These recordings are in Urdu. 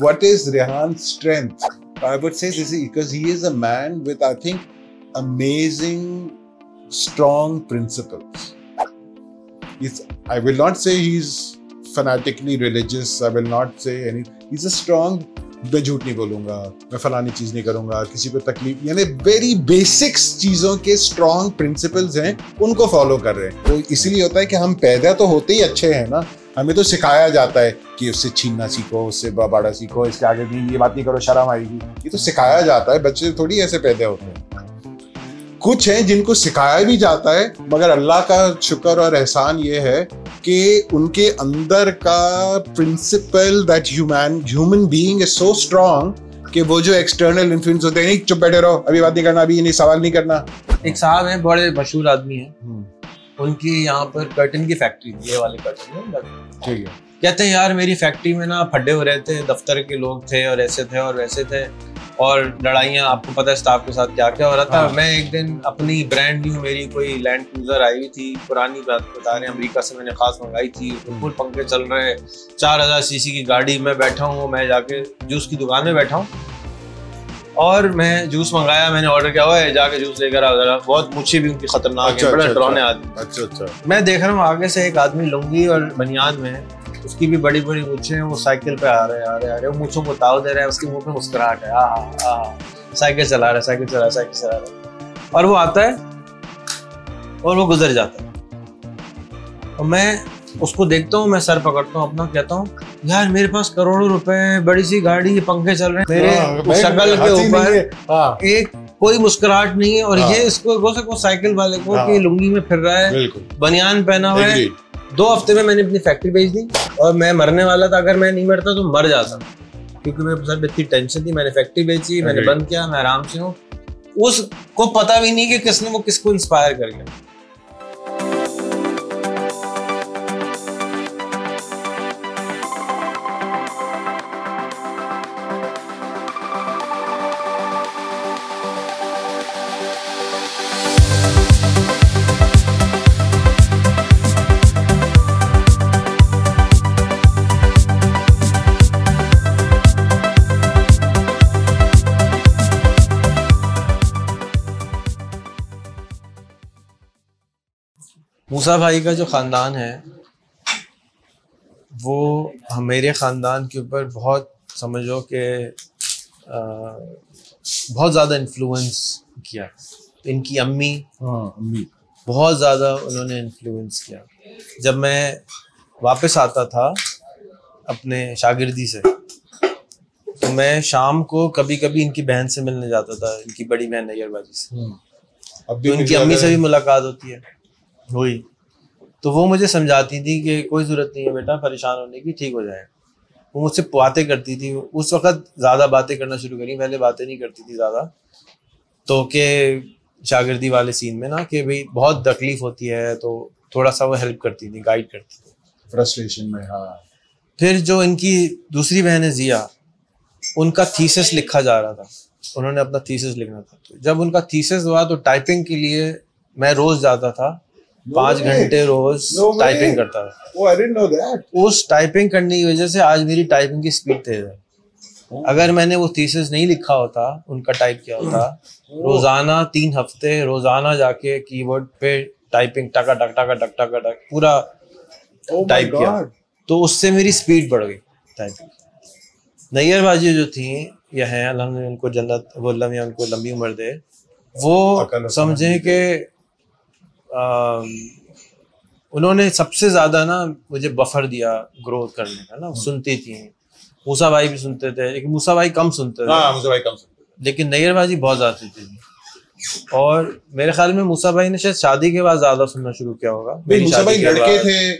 What is Rehan's strength? I would say this is because he is a man with, I think, amazing, strong principles. He's, I will not say he's fanatically religious. I will not say any. He's a strong. میں جھوٹ نہیں بولوں گا میں فلانی چیز نہیں کروں گا کسی پہ تکلیف یعنی ویری بیسکس چیزوں کے اسٹرانگ پرنسپلز ہیں ان کو فالو کر رہے ہیں تو اسی لیے ہوتا ہے کہ ہم پیدا تو ہوتے ہی اچھے ہیں نا ہمیں تو سکھایا جاتا ہے کہ اس سے چھیننا سیکھو اس سے باڑا سیکھو اس کے آگے بھی یہ بات نہیں کرو شرم آئے گی۔ یہ تو سکھایا جاتا ہے بچے تھوڑی ایسے پیدا ہوتے ہیں۔ کچھ ہیں جن کو سکھایا بھی جاتا ہے مگر اللہ کا شکر اور احسان یہ ہے کہ ان کے اندر کا principle that human human being is so strong کہ وہ جو ایکسٹرنل انفلوئنس ہوتے ہیں چپ بیٹھے رہو ابھی بات نہیں کرنا ابھی نہیں سوال نہیں کرنا۔ ایک صاحب ہیں بڑے مشہور آدمی ہیں۔ ان کی یہاں پر کرٹن کی فیکٹری تھی یہ والے کرٹن ٹھیک ہے۔ کہتے ہیں یار میری فیکٹری میں نا پھڈے ہو رہے تھے دفتر کے لوگ تھے اور ایسے تھے اور ویسے تھے اور لڑائیاں آپ کو پتا ہے اسٹاف کے ساتھ کیا کیا ہو رہا تھا۔ ہاں۔ میں ایک دن اپنی برانڈ نیو میری کوئی لینڈ کروزر آئی ہوئی تھی پرانی بات بتا رہے ہیں۔ امریکہ سے میں نے خاص منگائی تھی بالکل پنکھے چل رہے چار ہزار سی سی کی گاڑی میں بیٹھا ہوں میں جا کے جوس کی دکان میں بیٹھا ہوں۔ اور میں جوس منگایا میں نے آرڈر کیا ہوا ہے جا کے جوس لے کر آ ذرا۔ بہت مچھے بھی ان کی خطرناک ہے اچھا، ڈرونے۔ آدمی۔ اچھا اچھا۔ میں دیکھ رہا ہوں آگے سے ایک آدمی لنگی اور بنیاد میں اس کی بھی بڑی بڑی مچھے ہیں وہ سائیکل پہ آ رہے آ رہے آ رہے۔ وہ مچھوں کو تاؤ دے رہا ہے اس کے منہ پہ مسکراہٹ ہے۔ آ۔ سائیکل چلا رہا ہے سائیکل چلا رہا ہے سائیکل چلا رہا ہے۔ اور وہ آتا ہے اور وہ گزر جاتا ہے۔ اور میں اس کو دیکھتا ہوں میں سر پکڑتا ہوں اپنا کہتا ہوں یار میرے پاس کروڑوں روپے بڑی سی گاڑی پنکھے چل رہے ہیں۔ میرے ہاں، شکل کے اوپر ہاں۔ ایک کوئی مسکراہٹ نہیں ہے اور ہاں۔ یہ اس کو سائیکل والے کو کہ لنگی میں پھر رہا ہے بنیان پہنا ہوا ہے۔ دو ہفتے میں میں نے اپنی فیکٹری بھیج دی اور میں مرنے والا تھا۔ اگر میں نہیں مرتا تو مر جاتا۔ کیونکہ میرے ساتھ اتنی ٹینشن تھی میں نے فیکٹری بیچی میں نے بند کیا میں آرام سے ہوں۔ اس کو پتا بھی نہیں کہ کس نے وہ کس کو انسپائر کر گیا۔ بھائی کا جو خاندان ہے وہ میرے خاندان کے اوپر بہت سمجھو کہ بہت زیادہ انفلوئنس کیا۔ ان کی امی ہاں امی۔ بہت زیادہ انہوں نے انفلوئنس کیا۔ جب میں واپس آتا تھا اپنے شاگردی سے تو میں شام کو کبھی کبھی ان کی بہن سے ملنے جاتا تھا ان کی بڑی بہن نیئر بازی سے۔ ان کی امی سے بھی ملاقات ہوتی ہے۔ ہوئی تو وہ مجھے سمجھاتی تھی کہ کوئی ضرورت نہیں ہے بیٹا پریشان ہونے کی ٹھیک ہو جائے۔ وہ مجھ سے باتیں کرتی تھی۔ اس وقت زیادہ باتیں کرنا شروع کری۔ پہلے باتیں نہیں کرتی تھی زیادہ۔ تو کہ شاگردی والے سین میں نا کہ بھائی بہت تکلیف ہوتی ہے تو تھوڑا سا وہ ہیلپ کرتی تھی گائڈ کرتی تھی۔ فرسٹریشن میں ہاں۔ پھر جو ان کی دوسری بہن ہے ضیا ان کا تھیسس لکھا جا رہا تھا۔ انہوں نے اپنا تھیسس لکھنا تھا۔ جب ان کا تھیسس ہوا تو ٹائپنگ کے لیے میں روز جاتا تھا۔ پانچ گھنٹے روز ٹائپنگ کرتا تھا اس ٹائپنگ کرنے کی وجہ سے آج میری ٹائپنگ کی اسپیڈ تیز ہے۔ oh. اگر میں نے وہ تھیسس نہیں لکھا ہوتا ان کا ٹائپ کیا ہوتا؟ Oh. روزانہ تین ہفتے روزانہ جا کے کی بورڈ پہ ٹائپنگ ٹکا ٹک ٹکا ٹک ٹکا ٹک پورا ٹائپ oh کیا۔ تو اس سے میری اسپیڈ بڑھ گئی ٹائپنگ نیئر بازی جو تھیں یا ہیں الحمد ان کو جنت وہ اللہ ان کو لمبی عمر دے۔ وہ سمجھیں کہ انہوں نے سب سے زیادہ نا مجھے بفر دیا گروتھ کرنے کا نا سنتی تھیں۔ موسا بھائی بھی سنتے تھے لیکن موسا بھائی کم سنتے تھے۔ ہاں، لیکن نیر بازی بہت زیادہ تھی اور میرے خیال میں موسا بھائی نے شاید شادی کے بعد زیادہ سننا شروع کیا ہوگا۔ موسا بھائی لڑکے تھے۔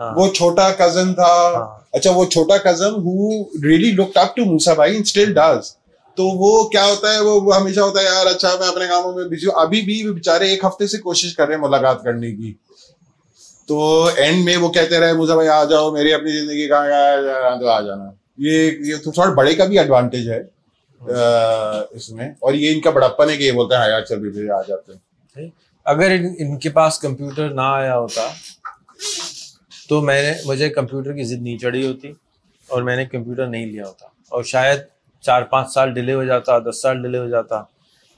ہاں۔ وہ چھوٹا کزن تھا۔ ہاں۔ اچھا وہ چھوٹا cousin who really look up to Musa بھائی اسٹل ڈز تو وہ کیا ہوتا ہے؟ وہ ہمیشہ ہوتا ہے، یار اچھا میں اپنے کاموں میں بزی ہوں۔ ابھی بھی بےچارے ایک ہفتے سے کوشش کر رہے ہیں ملاقات کرنے کی۔ تو اینڈ میں وہ کہتے رہے، مجھے بھائی آ جاؤ، میری اپنی زندگی کہاں تو آ جانا۔ یہ تھوڑا بڑے کا بھی ایڈوانٹیج ہے اس میں۔ اور یہ ان کا بڑپن ہے کہ یہ بولتے ہیں ہاں یار، چل بھی آ جاتے ہیں۔ اگر ان کے پاس کمپیوٹر نہ آیا ہوتا، تو میں نے، مجھے کمپیوٹر کی ضد نہیں چڑھی ہوتی اور میں نے کمپیوٹر نہیں لیا ہوتا۔ اور شاید چار پانچ سال ڈیلے ہو جاتا دس سال ڈیلے ہو جاتا۔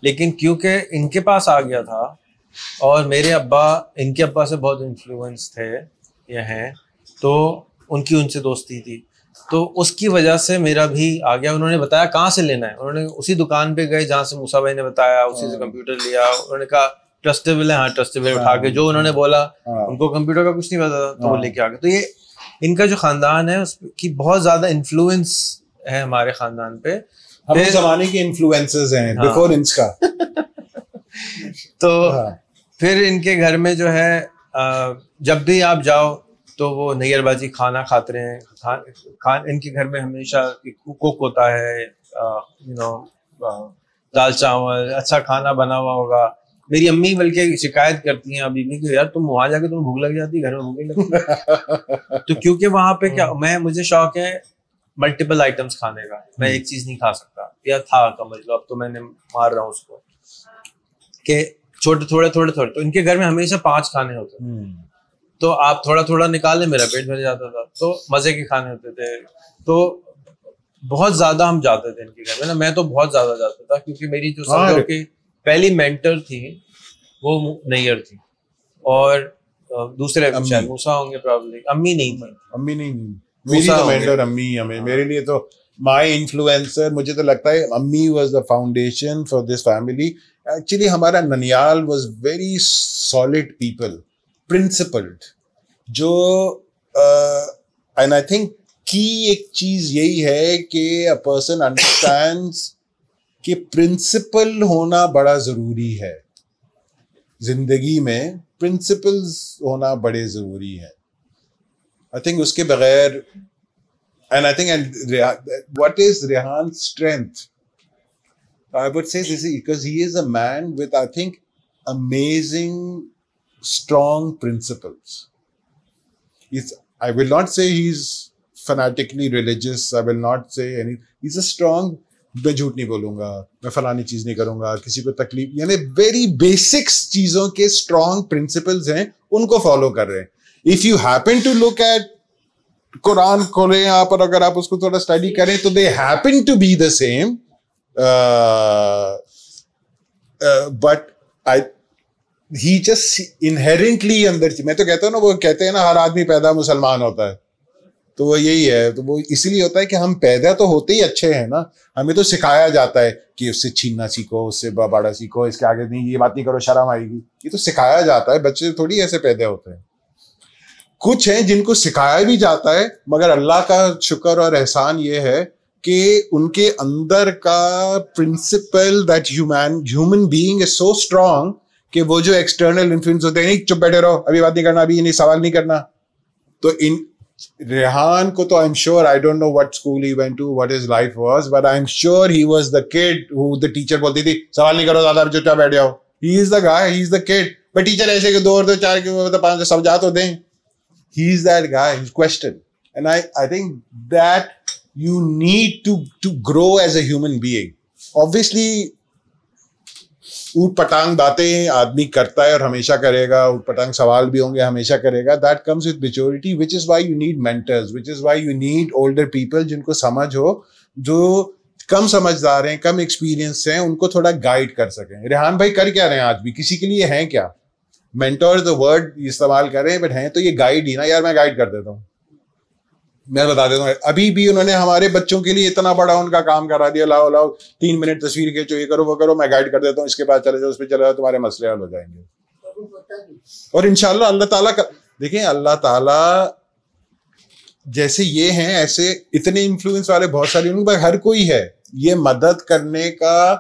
لیکن کیونکہ ان کے پاس آ گیا تھا اور میرے ابا ان کے ابا سے بہت انفلوئنس تھے یہ ہیں۔ تو ان کی ان سے دوستی تھی۔ تو اس کی وجہ سے میرا بھی آ گیا۔ انہوں نے بتایا کہاں سے لینا ہے؟ انہوں نے اسی دکان پہ گئے جہاں سے موسا بھائی نے بتایا اسی سے کمپیوٹر ہاں۔ لیا۔ انہوں نے کہا ٹرسٹیبل ہے۔ ہاں ٹرسٹیبل اٹھا کے جو انہوں نے بولا ہاں۔ ان کو کمپیوٹر کا کچھ نہیں پتا تھا تو وہ ہاں۔ لے کے آ گئے۔ تو یہ ان کا جو خاندان ہے اس کی بہت زیادہ انفلوئنس ہے ہمارے خاندان پہ۔ زمانے کے انفلوئنسز ہیں کا تو پھر ان کے گھر میں جو ہے جب بھی آپ جاؤ تو وہ نیئر بازی کھانا کھاتے رہے ہیں ان کے گھر میں ہمیشہ کوک ہوتا ہے یو نو دال چاول اچھا کھانا بنا ہوا ہوگا۔ میری امی بلکہ شکایت کرتی ہیں ابھی بھی کہ یار تم وہاں جا کے تم بھوک لگ جاتی گھر میں بھوک لگتی تو کیونکہ وہاں پہ کیا میں مجھے شوق ہے ملٹیپل آئٹمس کھانے کا میں ایک چیز نہیں کھا سکتا۔ یا تھا سمجھ لو اب تو میں نے مار رہا ہوں اس کو۔ کہ چھوٹے تھوڑے تھوڑے تھوڑے تو ان کے گھر میں ہمیشہ پانچ کھانے ہوتے تو آپ تھوڑا تھوڑا نکالیں میرا پیٹ بھر جاتا تھا۔ تو مزے کے کھانے ہوتے تھے۔ تو بہت زیادہ ہم جاتے تھے ان کے گھر میں نا۔ میں تو بہت زیادہ جاتا تھا کیونکہ میری جو سمجھو کہ پہلی مینٹر تھی وہ نیئر تھی۔ اور دوسرے موسا ہوں گے پرابلی امی نہیں تھی۔ امی نہیں میری تو مینٹر امی ہمیں میرے لیے تو مائی انفلوئنسر مجھے تو لگتا ہے امی was the foundation for this family actually ہمارا ننیال was very solid people principled جو اینڈ آئی تھنک کی ایک چیز یہی ہے کہ اے پرسن انڈرسٹینڈ کہ پرنسپل ہونا بڑا ضروری ہے۔ زندگی میں پرنسپلز ہونا بڑے ضروری ہے آئی تھنک اس کے بغیر and I think what is Rehan strength I would say because he is a man with I think amazing strong principles I will not say he is فنیٹکلی religious I will not سے از اے اسٹرانگ میں جھوٹ نہیں بولوں گا، میں فلانی چیز نہیں کروں گا، کسی کو تکلیف یعنی ویری بیسکس چیزوں کے اسٹرانگ پرنسپلس ہیں، ان کو فالو کر رہے ہیں۔ If you happen to look at Quran کھولیں آپ اور اگر آپ اس کو تھوڑا اسٹڈی کریں تو they happen to be the same but I he just inherently اندر میں تو کہتا ہوں نا وہ کہتے ہیں نا ہر آدمی پیدا مسلمان ہوتا ہے تو وہ یہی ہے تو وہ اسی لیے ہوتا ہے کہ ہم پیدا تو ہوتے ہی اچھے ہیں نا ہمیں تو سکھایا جاتا ہے کہ اس سے چھیننا سیکھو اس سے باڑا سیکھو اس کے آگے نہیں یہ بات نہیں کرو شرم آئے گی یہ تو سکھایا جاتا ہے بچے تھوڑی ایسے پیدا ہوتے ہیں کچھ ہیں جن کو سکھایا بھی جاتا ہے، مگر اللہ کا شکر اور احسان یہ ہے کہ ان کے اندر کا principle that human human being is so strong کہ وہ جو ایکسٹرنل انفلوئنس ہوتے ہیں چپ بیٹھے رہو، ابھی بات نہیں کرنا، ابھی نہیں، سوال نہیں کرنا۔ تو ان، ریحان کو تو I am sure I don't know what school he went to what is life was but I am sure he was the kid who the teacher بولتی تھی سوال نہیں کرو زیادہ چپچا بیٹھ جاؤ ہی از دا گائے ہی از دا کڈ بٹ ٹیچر ایسے کہ دو اور دو چار کے پانچ سمجھا تو دیں he is that guy his question and I I think that you need to to grow as a human being obviously اوٹ پٹانگ باتیں آدمی کرتا ہے اور ہمیشہ کرے گا، اوٹ پٹانگ سوال بھی ہوں گے، ہمیشہ کرے گا۔ That comes with maturity which is why you need mentors which is why you need older people جن کو سمجھ ہو، جو کم سمجھدار ہیں، کم ایکسپیرینس ہیں، ان کو تھوڑا گائڈ کر سکیں۔ ریحان بھائی، کر کیا رہے ہیں آج بھی؟ کسی کے لیے ہیں کیا؟ مینٹور تو ورڈ استعمال کر رہے ہیں بٹ ہیں تو یہ گائڈ ہی نا۔ یار میں گائڈ کر دیتا ہوں۔ میں بتا دیتا ہوں۔ ابھی بھی انہوں نے ہمارے بچوں کے لیے اتنا بڑا ان کا کام کرا دیا۔ لاؤ لاؤ، تین منٹ تصویر کھینچو، یہ کرو، وہ کرو، میں گائڈ کر دیتا ہوں۔ اس کے بعد چلے جاؤ، اس پہ چلے جاؤ، تمہارے مسئلے حل ہو جائیں گے۔ اور ان شاء اللہ اللہ تعالیٰ کا دیکھیں، اللہ تعالیٰ جیسے یہ ہیں، ایسے اتنے انفلوئنس والے بہت سارے ان ہر کوئی ہے۔ یہ مدد کرنے کا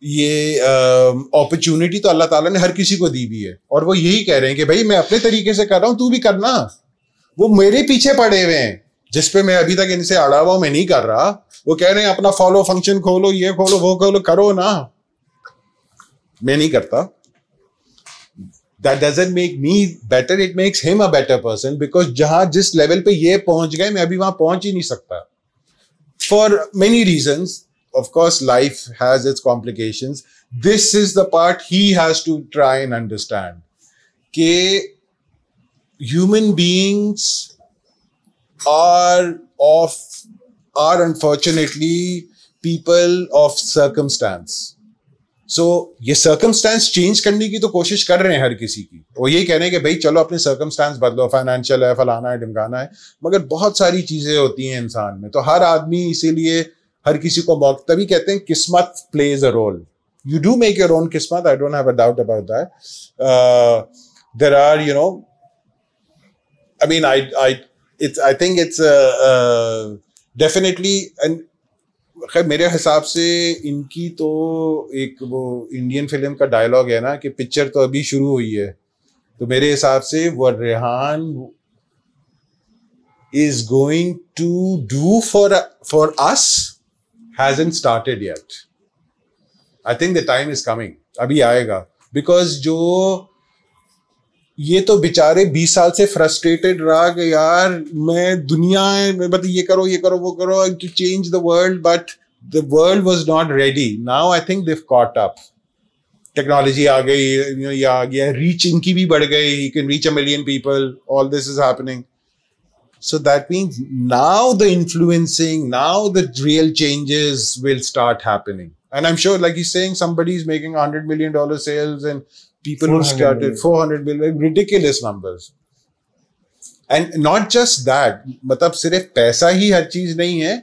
یہ اپرچونٹی تو اللہ تعالیٰ نے ہر کسی کو دی بھی ہے۔ اور وہ یہی کہہ رہے ہیں کہ بھائی میں اپنے طریقے سے کر رہا ہوں، تو بھی کرنا۔ وہ میرے پیچھے پڑے ہوئے ہیں، جس پہ میں ابھی تک ان سے اڑا ہوا میں نہیں کر رہا۔ وہ کہہ رہے ہیں، اپنا فالو فنکشن کھولو، یہ کھولو، وہ کھولو، کرو نا۔ میں نہیں کرتا۔ That make me better it makes him a better person because جہاں جس لیول پہ یہ پہنچ گئے، میں ابھی وہاں پہنچ ہی نہیں سکتا۔ For many reasons of course life has its complication this is the part he has to try and understand کہ human beings are of are unfortunately people of circumstance. So یہ سرکمسٹانس چینج کرنے کی تو کوشش کر رہے ہیں ہر کسی کی وہ یہی کہہ رہے ہیں کہ بھائی چلو اپنے سرکمسٹانس بدلو فائنینشیل ہے فلانا ہے ڈمکانا ہے مگر بہت ساری چیزیں ہوتی ہیں انسان میں تو ہر آدمی اسی لیے ہر کسی کو موقع تبھی کہتے ہیں قسمت plays a role you do make your own قسمت I don't have a doubt about that there are you know I mean I think it's definitely خیر میرے حساب سے ان کی تو ایک وہ انڈین فلم کا ڈائلاگ ہے نا کہ پکچر تو ابھی شروع ہوئی ہے۔ تو میرے حساب سے وہ Rehan is going to do for for us has started yet I think the time is coming ابھی آئے گا بیکاز جو یہ تو بےچارے بیس سال سے فرسٹریٹڈ رہا کہ یار میں دنیا مطلب یہ کرو یہ کرو وہ کرو to change the world but the world was not ready now I think they've caught up technology آ گئی یہ آ گیا ریچ ان کی بھی بڑھ گئی you can reach a million people all this is happening so that means now the influencing now the real changes will start happening and I am sure like seeing somebody is making hundred million dollar sales and people who started 400 million ridiculous numbers. And not just that مطلب صرف پیسہ ہی ہر چیز نہیں ہے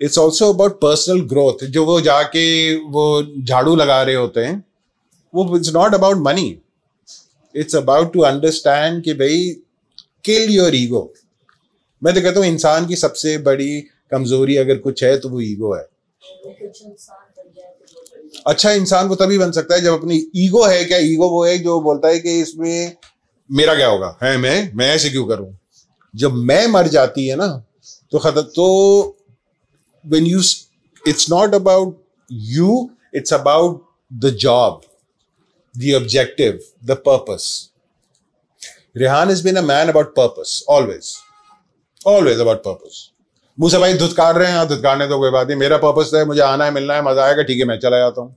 it's also about personal growth جو وہ جا کے وہ جھاڑو لگا رہے ہوتے ہیں وہ it's not about money it's about to understand کہ بھائی کل یور ایگو میں تو کہتا ہوں انسان کی سب سے بڑی کمزوری اگر کچھ ہے تو وہ ایگو ہے۔ اچھا انسان وہ تبھی بن سکتا ہے جب اپنی ایگو ہے۔ کیا ایگو وہ ہے جو بولتا ہے کہ اس میں میرا کیا ہوگا؟ ہے میں؟ میں ایسے کیوں کروں؟ جب میں مر جاتی ہے نا، تو ختم تو when you it's not about you it's about the job the objective the purpose Rehan is been a man about purpose always always about purpose منہ سے بھائی دھتکار رہے ہیں دھتکارنے تو کوئی بات نہیں، میرا پرپز ہے، مجھے آنا ہے، ملنا ہے، مزہ آئے گا، ٹھیک ہے، میں چلا جاتا ہوں۔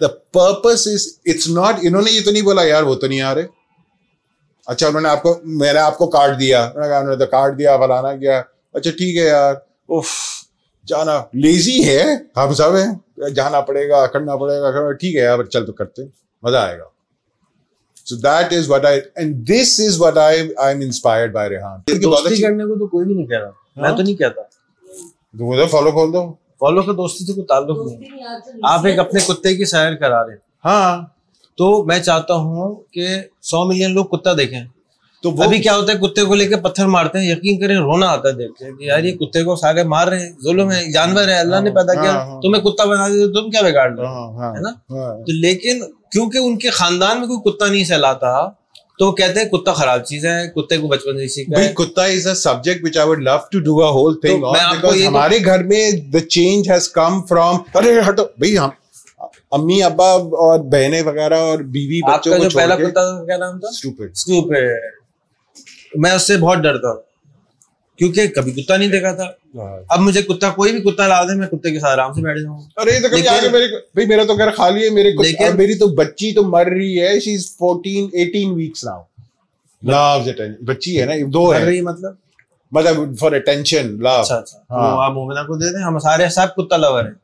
The purpose is it's not انہوں نے یہ تو نہیں بولا، یار، وہ تو نہیں آ رہے۔ اچھا انہوں نے آپ کو، میں نے آپ کو کارڈ دیا۔ انہوں نے تو کارڈ دیا، فلانا کیا۔ اچھا ٹھیک ہے یار۔ اف جانا۔ لیزی ہے، ہم سب ہیں۔ جانا پڑے گا کرنا پڑے گا، ٹھیک ہے یار چل تو کرتے مزہ آئے گا۔ So that is what I and this is what I I am inspired by Rehan کرنے کو تو کوئی بھی نہیں کہہ رہا۔ میں تو نہیں کہتا۔ فالو کھول دو۔ فالو کا دوستی سے کوئی تعلق نہیں۔ آپ ایک اپنے کتے کی سیر کرا رہے۔ ہاں۔ تو میں چاہتا ہوں کہ سو ملین لوگ کتا دیکھیں۔ تو ابھی کیا ہوتا ہے کتے کو لے کے پتھر مارتے ہیں یقین کریں رونا آتا ہے دیکھ کے کہ یار یہ کتے کو سارے مار رہے ہیں ظلم ہے جانور ہے اللہ نے پیدا کیا ہاں، ہاں۔ تمہیں کتا بنا دیا تم کیا بگاڑ ہاں، ہے نا؟ تو لیکن کیونکہ ان کے خاندان میں کوئی کتا نہیں سہلاتا تو کہتے ہیں کتا خراب چیز ہے کتے کو بچپن سے سیکھا ہے۔ کتا is a subject which I would love to do a whole thing because ہمارے گھر میں the change has come from ارے ہٹو۔ بھئی ہم امی ابا اور بہنیں وغیرہ اور بیوی بچوں کو پہلا کتا کیا نام تھا؟ سٹوپڈ سٹوپڈ میں اس سے بہت ڈرتا ہوں۔ کیونکہ کبھی کتا نہیں دیکھا تھا۔ اب مجھے کتا کوئی بھی کتا لا دے میں کتے کے ساتھ آرام سے بیٹھ جاؤں۔ ارے تو کبھی آگے میرے بھائی میرا تو گھر خالی ہے میرے لیکن میری تو بچی تو مر رہی ہے۔ She is 14 18 weeks now lose attention بچی ہے نا دو ہے رہی مطلب؟ مطلب فار اٹینشن لو اچھا اچھا۔ ہاں مومنہ کو دے دیں ہم سارے سب کتا لور ہیں۔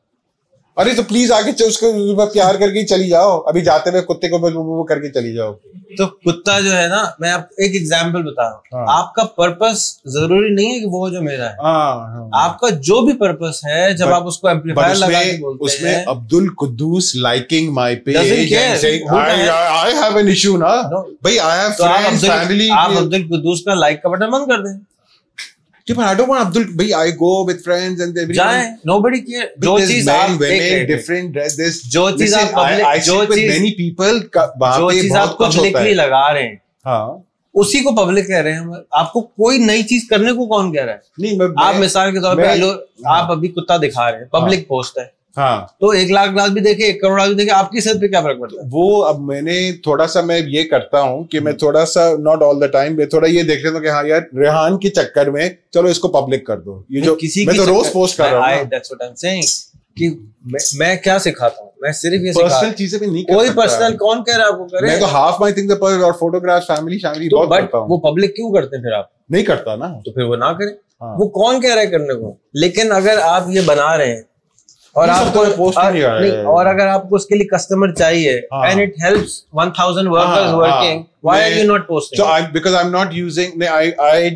ارے تو پلیز آگے اس کو پیار کر کے چلی جاؤ ابھی جاتے ہوئے کتے کو وہ کر کے چلی جاؤ تو کتا جو ہے نا میں آپ ایک ایگزامپل بتا رہا ہوں۔ ہاں۔ آپ کا پرپس ضروری نہیں ہے کہ وہ جو میرا ہے۔ ہاں، ہاں۔ آپ کا جو بھی پرپس ہے جب آپ اس کو ایمپلیفائر لگا کے بولتے اس میں Abdul Quddus liking my page I have an issue نا بھائی آئی ہیو فرینڈز فیملی آپ عبد القدوس کا لائک کا بٹن بند کر دیں۔ اسی کو پبلک کہہ رہے ہیں آپ کو کوئی نئی چیز کرنے کو کون کہہ رہا ہے؟ آپ مثال کے طور پہ آپ ابھی کتا دکھا رہے ہیں۔ پبلک پوسٹ ہے۔ ہاں۔ تو ایک لاکھ بھی دیکھے ایک کروڑ بھی دیکھے آپ کی صحت پہ کیا فرق پڑتا ہے؟ وہ اب میں نے تھوڑا سا میں یہ کرتا ہوں کہ میں تھوڑا سا ناٹ آل دا ٹائم میں تھوڑا یہ دیکھ لیتا ہوں کہ ہاں یار ریحان کے چکر میں چلو اس کو پبلک کر دو۔ یہ جو کسی میں تو روز پوسٹ کر رہا ہوں کہ میں کیا سکھاتا ہوں؟ میں صرف یہ پرسنل چیزیں بھی نہیں کوئی پرسنل کون کہہ رہا ہے آپ کو کرے۔ میں تو ہاف مائی تھنگ اور فوٹوگراف فیملی شاملی بہت کرتا ہوں۔ وہ پبلک کیوں کرتے ہیں پھر آپ؟ نہیں کرتا نا۔ تو پھر وہ نہ کرے۔ ہاں۔ وہ کون کہہ رہا ہے کرنے کو؟ لیکن اگر آپ یہ بنا رہے ہیں اور آپ کو اور اگر آپ کو اس کے لیے کسٹمر چاہیے and it helps 1000 workers working why are you not posting so because I am not using I I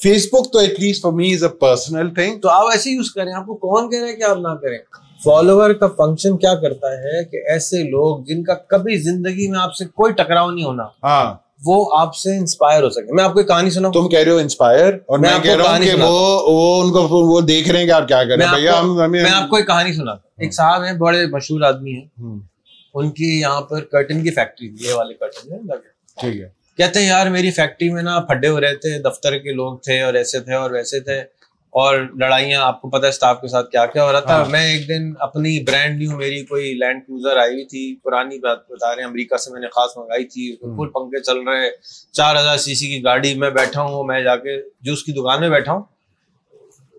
Facebook تو at least for me is a personal thing تو آپ ایسے یوز کریں۔ آپ کو کون کہہ رہا ہے کہ آپ نہ کریں؟ فالوور کا فنکشن کیا کرتا ہے کہ ایسے لوگ جن کا کبھی زندگی میں آپ سے کوئی ٹکراؤ نہیں ہونا۔ ہاں۔ وہ آپ سے انسپائر ہو سکے۔ میں آپ کو کہانی سنا تم کہہ رہے ہو انسپائر اور میں کہہ رہا ہوں کہ وہ وہ ان کو وہ دیکھ رہے ہیں کہ آپ کیا کر رہے ہیں میں آپ کو ایک کہانی سنا ایک صاحب ہیں بڑے مشہور آدمی ہیں۔ ان کی یہاں پر کرٹن کی فیکٹری یہ والے کرٹن ہے۔ ٹھیک ہے۔ کہتے ہیں یار میری فیکٹری میں نا پھڈے ہو رہے تھے دفتر کے لوگ تھے اور ایسے تھے اور ویسے تھے۔ اور لڑائیاں آپ کو پتا اسٹاف کے ساتھ کیا کیا ہو رہا تھا۔ ہاں۔ میں ایک دن اپنی برانڈ نیو میری کوئی لینڈ کروزر آئی ہوئی تھی۔ پرانی بات بتا رہے ہیں امریکہ سے میں نے خاص منگائی تھی۔ فل پنکھے چل رہے چار ہزار سی سی کی گاڑی میں بیٹھا ہوں میں جا کے جوس کی دکان میں بیٹھا ہوں۔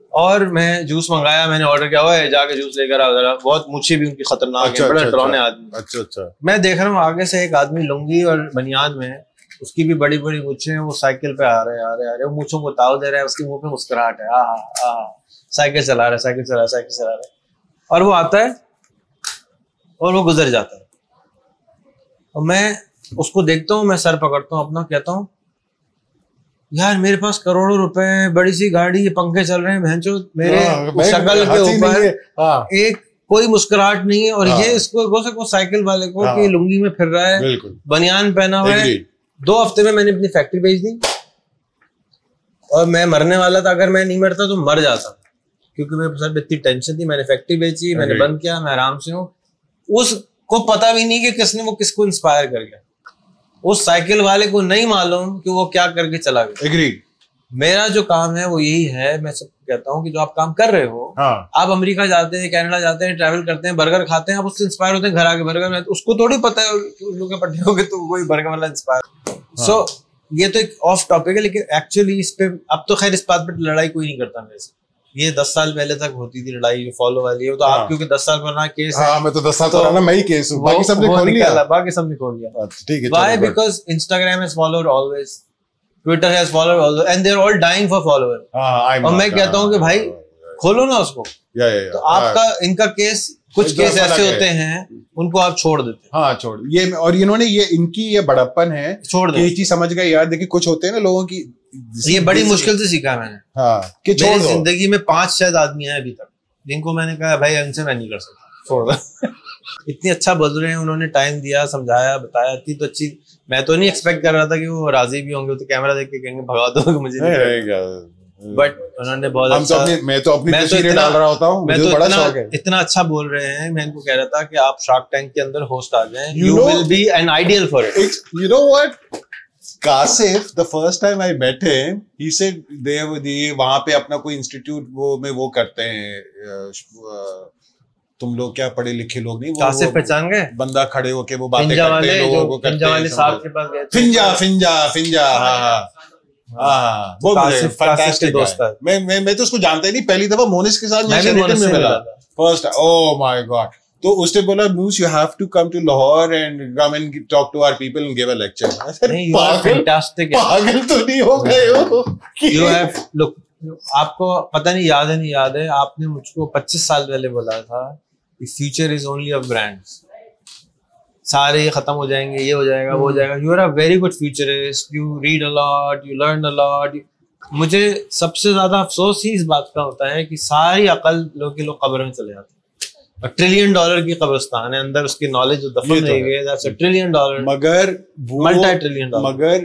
اور میں جوس منگایا میں نے آرڈر کیا ہوا ہے جا کے جوس لے کر آ بہت مچھے بھی ان کی خطرناک ہے بڑے ڈرونے آدمی۔ اچھا اچھا۔ میں دیکھ رہا ہوں آگے سے ایک آدمی لنگی اور بنیاد میں اس کی بھی بڑی بڑی مچھے ہیں وہ سائیکل پہ آ رہے آ رہے آ رہے وہ مچھوں کو تاؤ دے رہا ہے اس کے منہ پہ مسکراہٹ ہے۔ آ سائیکل چلا رہا ہے سائیکل چلا رہا ہے سائیکل چلا رہا ہے۔ اور وہ آتا ہے اور وہ گزر جاتا ہے۔ اور میں اس کو دیکھتا ہوں میں سر پکڑتا ہوں اپنا کہتا ہوں یار میرے پاس کروڑوں روپے بڑی سی گاڑی یہ پنکھے چل رہے ہیں بہنچو میرے ہاں، شکل کے اوپر ہاں۔ ایک کوئی مسکراہٹ نہیں ہے اور ہاں۔ یہ اس کو سائیکل والے کو کہ لنگی میں پھر رہا ہے بنیان پہنا ہوا ہے۔ دو ہفتے میں میں نے اپنی فیکٹری بھیج دی اور میں مرنے والا تھا اگر میں نہیں مرتا تو مر جاتا۔ کیونکہ میرے ساتھ اتنی ٹینشن تھی میں نے فیکٹری بیچی میں نے بند کیا میں آرام سے ہوں۔ اس کو پتا بھی نہیں کہ کس نے وہ کس کو انسپائر کر گیا۔ اس سائیکل والے کو نہیں معلوم کہ وہ کیا کر کے چلا گیا۔ میرا جو کام ہے وہ یہی ہے میں سب کہتا ہوں کہ جو آپ کام کر رہے ہو ہاں۔ آپ امریکہ جاتے ہیں کینیڈا جاتے ہیں ٹریول کرتے ہیں برگر کھاتے ہیں آپ اس سے انسپائر ہوتے ہیں گھر آ کے برگر میں اس کو تھوڑی پتا ہے پٹھے ہو گئے تو وہی برگر والا انسپائر سو یہ تو ایک آف ٹاپک ہے لیکن ایکچولی اس پہ اب تو خیر اس بات پہ لڑائی کوئی نہیں کرتا میرے سے۔ یہ دس سال پہلے تک ہوتی تھی لڑائی فالو والی تو آپ ہاں۔ کیونکہ دس سال پرانا کیس ہاں میں تو دس سال پرانا میں ہی کیس ہوں۔ باقی سب نے کھول لیا۔ باقی سب نے کھول لیا۔ ٹھیک ہے because Instagram has followed always Twitter has followed always and they are all dying for follower اور میں کہتا ہوں کہ بھائی کھولو نا اس کو۔ تو آپ کا ان کا کیس کچھ کیس ایسے ہوتے ہیں ان کو آپ چھوڑ دیتے ہاں چھوڑ۔ یہ اور انہوں نے یہ ان کی یہ بڑپن ہے چھوڑ یہ چیز سمجھ گئے یار دیکھیے کچھ ہوتے ہیں نا لوگوں کی یہ بڑی مشکل سے سیکھا میں نے۔ ہاں کہ زندگی میں پانچ شاید آدمی ہیں ابھی تک جن کو میں نے کہا بھائی ان سے میں نہیں کر سکتا۔ چھوڑ اتنی اچھا بدل رہے ہیں انہوں نے ٹائم دیا سمجھایا بتایا۔ اتنی تو اچھی میں تو نہیں ایکسپیکٹ کر رہا تھا کہ وہ راضی بھی ہوں گے تو کیمرہ دیکھ کے کہیں گے بھگا دو مجھے بٹ انہوں نے بہت میں تو اپنی ڈال رہا ہوتا ہوں میں تو اتنا اچھا بول رہے ہیں میں ان کو کہہ رہا تھا کہ آپ شارک ٹینک کے اندر ہوسٹ آ جائیں۔ You will be an ideal for it you know what Kashif the first time I بیٹھے ہی سے وہاں پہ اپنا کوئی انسٹیٹیوٹ وہ میں وہ کرتے ہیں تم لوگ کیا پڑھے لکھے لوگ نہیں کاسف پہچان گئے بندہ کھڑے ہو کے وہ باتیں کرتے ہیں لوگوں کو کرتے ہیں فنجا فنجا فنجا ہاں ہاں میں تو اس کو جانتا ہی نہیں پہلی دفعہ مونس کے ساتھ فرسٹ او مائی گاڈ تو اس نے بولا موس you have to come to Lahore and come and talk to our people and gave a lecture پاگل تو نہیں ہو گئے ہو یو ہیو لک آپ کو پتہ نہیں یاد ہے نہیں یاد ہے آپ نے مجھ کو پچیس سال پہلے بولا تھا future is only of brands سارے یہ ختم ہو جائیں گے یہ ہو جائے گا وہ ہو جائے گا۔ You are a very good futurist you read a lot you learn a lot مجھے سب سے زیادہ افسوس ہی اس بات کا ہوتا ہے کہ ساری عقل لوگ کے لوگ قبر میں چلے جاتے ہیں۔ ٹریلین ڈالر کی قبرستان ہے اندر اس کی نالج دفن نہیں گئی ٹریلین ڈالر مگر ملٹا ٹریلین ڈالر مگر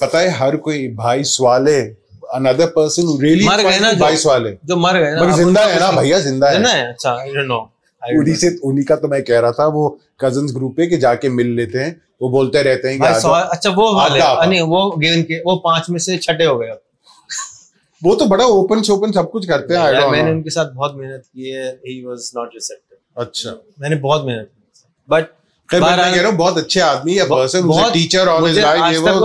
پتہ ہے ہر کوئی بھائی سوالے another person who really مر گئے نا بھائی سوالے۔ جو مر گئے نا۔ زندہ ہے نا بھیا زندہ ہے؟ اچھا I don't know سے کا تو میں کہہ رہا تھا وہ کزنس گروپ پہ کہ جا کے مل لیتے ہیں وہ بولتے رہتے ہیں اچھا وہ وہ گیم کے وہ پانچ میں سے چھٹے ہو گئے وہ تو بڑا اوپن شوپن سب کچھ کرتے ہیں میں نے ان کے ساتھ بہت محنت کی ہے ہی واز ناٹ اچھا میں نے بہت محنت کی بٹ بہت اچھے آدمی ہے ٹیچر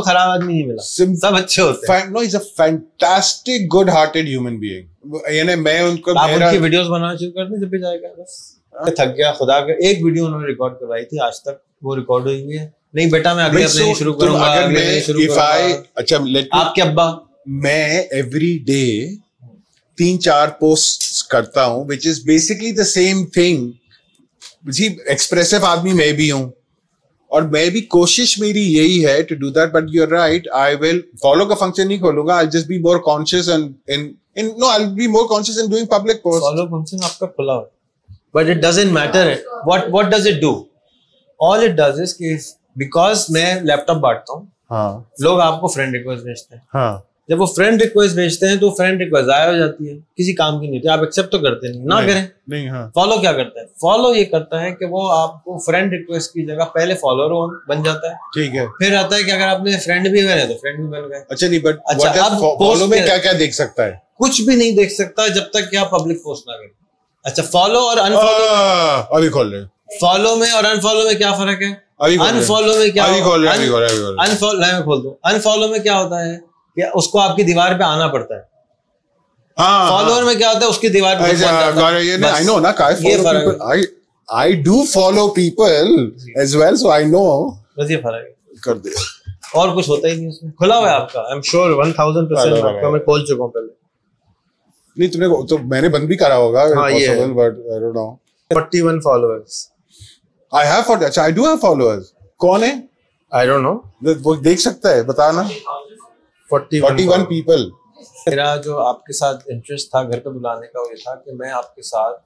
خراب آدمی نہیں ملا سب اچھے ہوتے ہیں fantastic good hearted human being یعنی میں ان کو ویڈیوز بنانا شروع کر دیں جب بھی جائے گا بس تھک گیا خدا کا۔ ایک ویڈیو انہوں نے ریکارڈ کروائی تھی آج تک وہ ریکارڈ ہوئی ہے۔ نہیں بیٹا میں اگلے اپنے شروع کروں گا اچھا آپ کے ابا؟ میں ایوری ڈے تین چار پوسٹ کرتا ہوں which is basically the same thing G expressive آدمی میں بھی ہوں۔ اور میں بھی کوشش میری یہی ہے to do that but you right I will follow کا فنکشن نہیں کھولوں گا I just be more conscious no I be more conscious in doing public post follow function آپ کا کھلا ہو۔ But it doesn't matter what what does it do all it does is کہ بیکاز میں لیپ ٹاپ بانٹتا ہوں ہاں لوگ آپ کو فرینڈ ریکویسٹ بھیجتے ہیں ہاں جب وہ فرینڈ ریکویسٹ بھیجتے ہیں تو فرینڈ ریکویسٹ ضائع ہو جاتی ہے کسی کام کی نہیں ہوتی آپ ایکسپٹ تو کرتے نہیں نہ کریں فالو کیا کرتا ہے فالو یہ کرتا ہے کہ وہ آپ کو فرینڈ ریکویسٹ کی جگہ پہلے فالوور بن جاتا ہے ٹھیک ہے پھر آتا ہے کہ اگر آپ نے فرینڈ بھی بنے تو فرینڈ بھی بن گئے اچھا نہیں بٹ اچھا اب فالو میں کیا کیا دیکھ سکتا ہے کچھ بھی نہیں دیکھ سکتا جب تک کہ آپ پبلک پوسٹ نہ کریں اچھا فالو اور ان فالو ابھی کھول رہے فالو میں اور ان فالو میں کیا فرق ہے؟ ان فالو میں کیا ان فالو میں کیا ہوتا ہے کہ اس کو آپ کی دیوار پہ آنا پڑتا ہے۔ فالوور ہاں، میں کیا ہوتا ہے؟ اس کی دیوار پہ I do follow people as well so I know بس یہ فرق کر دے۔ اور کچھ ہوتا ہی نہیں اس میں۔ کھلا ہوا ہے آپ کا I am sure one thousand percent میں کھول چکا ہوں پہلے۔ نہیں تم نے تو میں نے بند بھی کرا ہوگا ہاں آئی اچھا ڈو ہیو کون ہے آئی ڈونٹ نو وہ دیکھ سکتا ہے بتانا۔ پیپل میرا جو آپ کے ساتھ انٹرسٹ تھا گھر پہ بلانے کا وہ یہ تھا کہ میں آپ کے ساتھ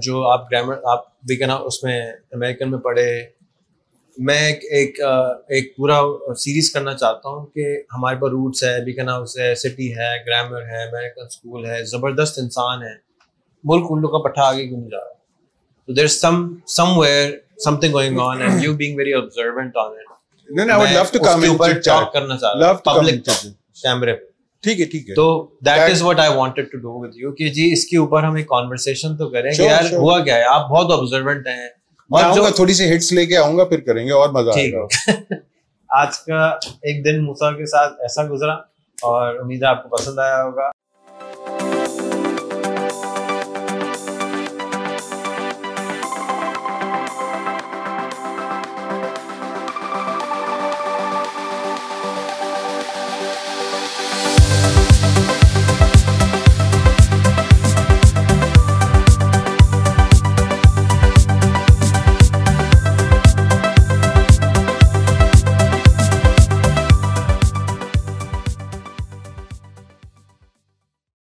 جو آپ گرامر آپ بھی کہنا اس میں امیریکن میں پڑھے میں ایک ایک پورا سیریز کرنا چاہتا ہوں کہ ہمارے پاس روٹس ہے بھی کہنا اس ہے سٹی ہے گرامر ہے امیریکن اسکول ہے زبردست انسان ہے۔ ملک ان لوگ کا پٹھا آگے کیوں نہیں جا رہا؟ تو there some somewhere something going on and you being very observant on it جی اس کے اوپر ہم کانورسن تو کریں یار ہوا کیا ہے؟ آپ بہت آبزروینٹ ہیں۔ تھوڑی سی ہٹس لے کے آؤں گا پھر کریں گے اور مزہ آئے گا۔ آج کا ایک دن موسا کے ساتھ ایسا گزرا اور امید ہے آپ کو پسند آیا ہوگا۔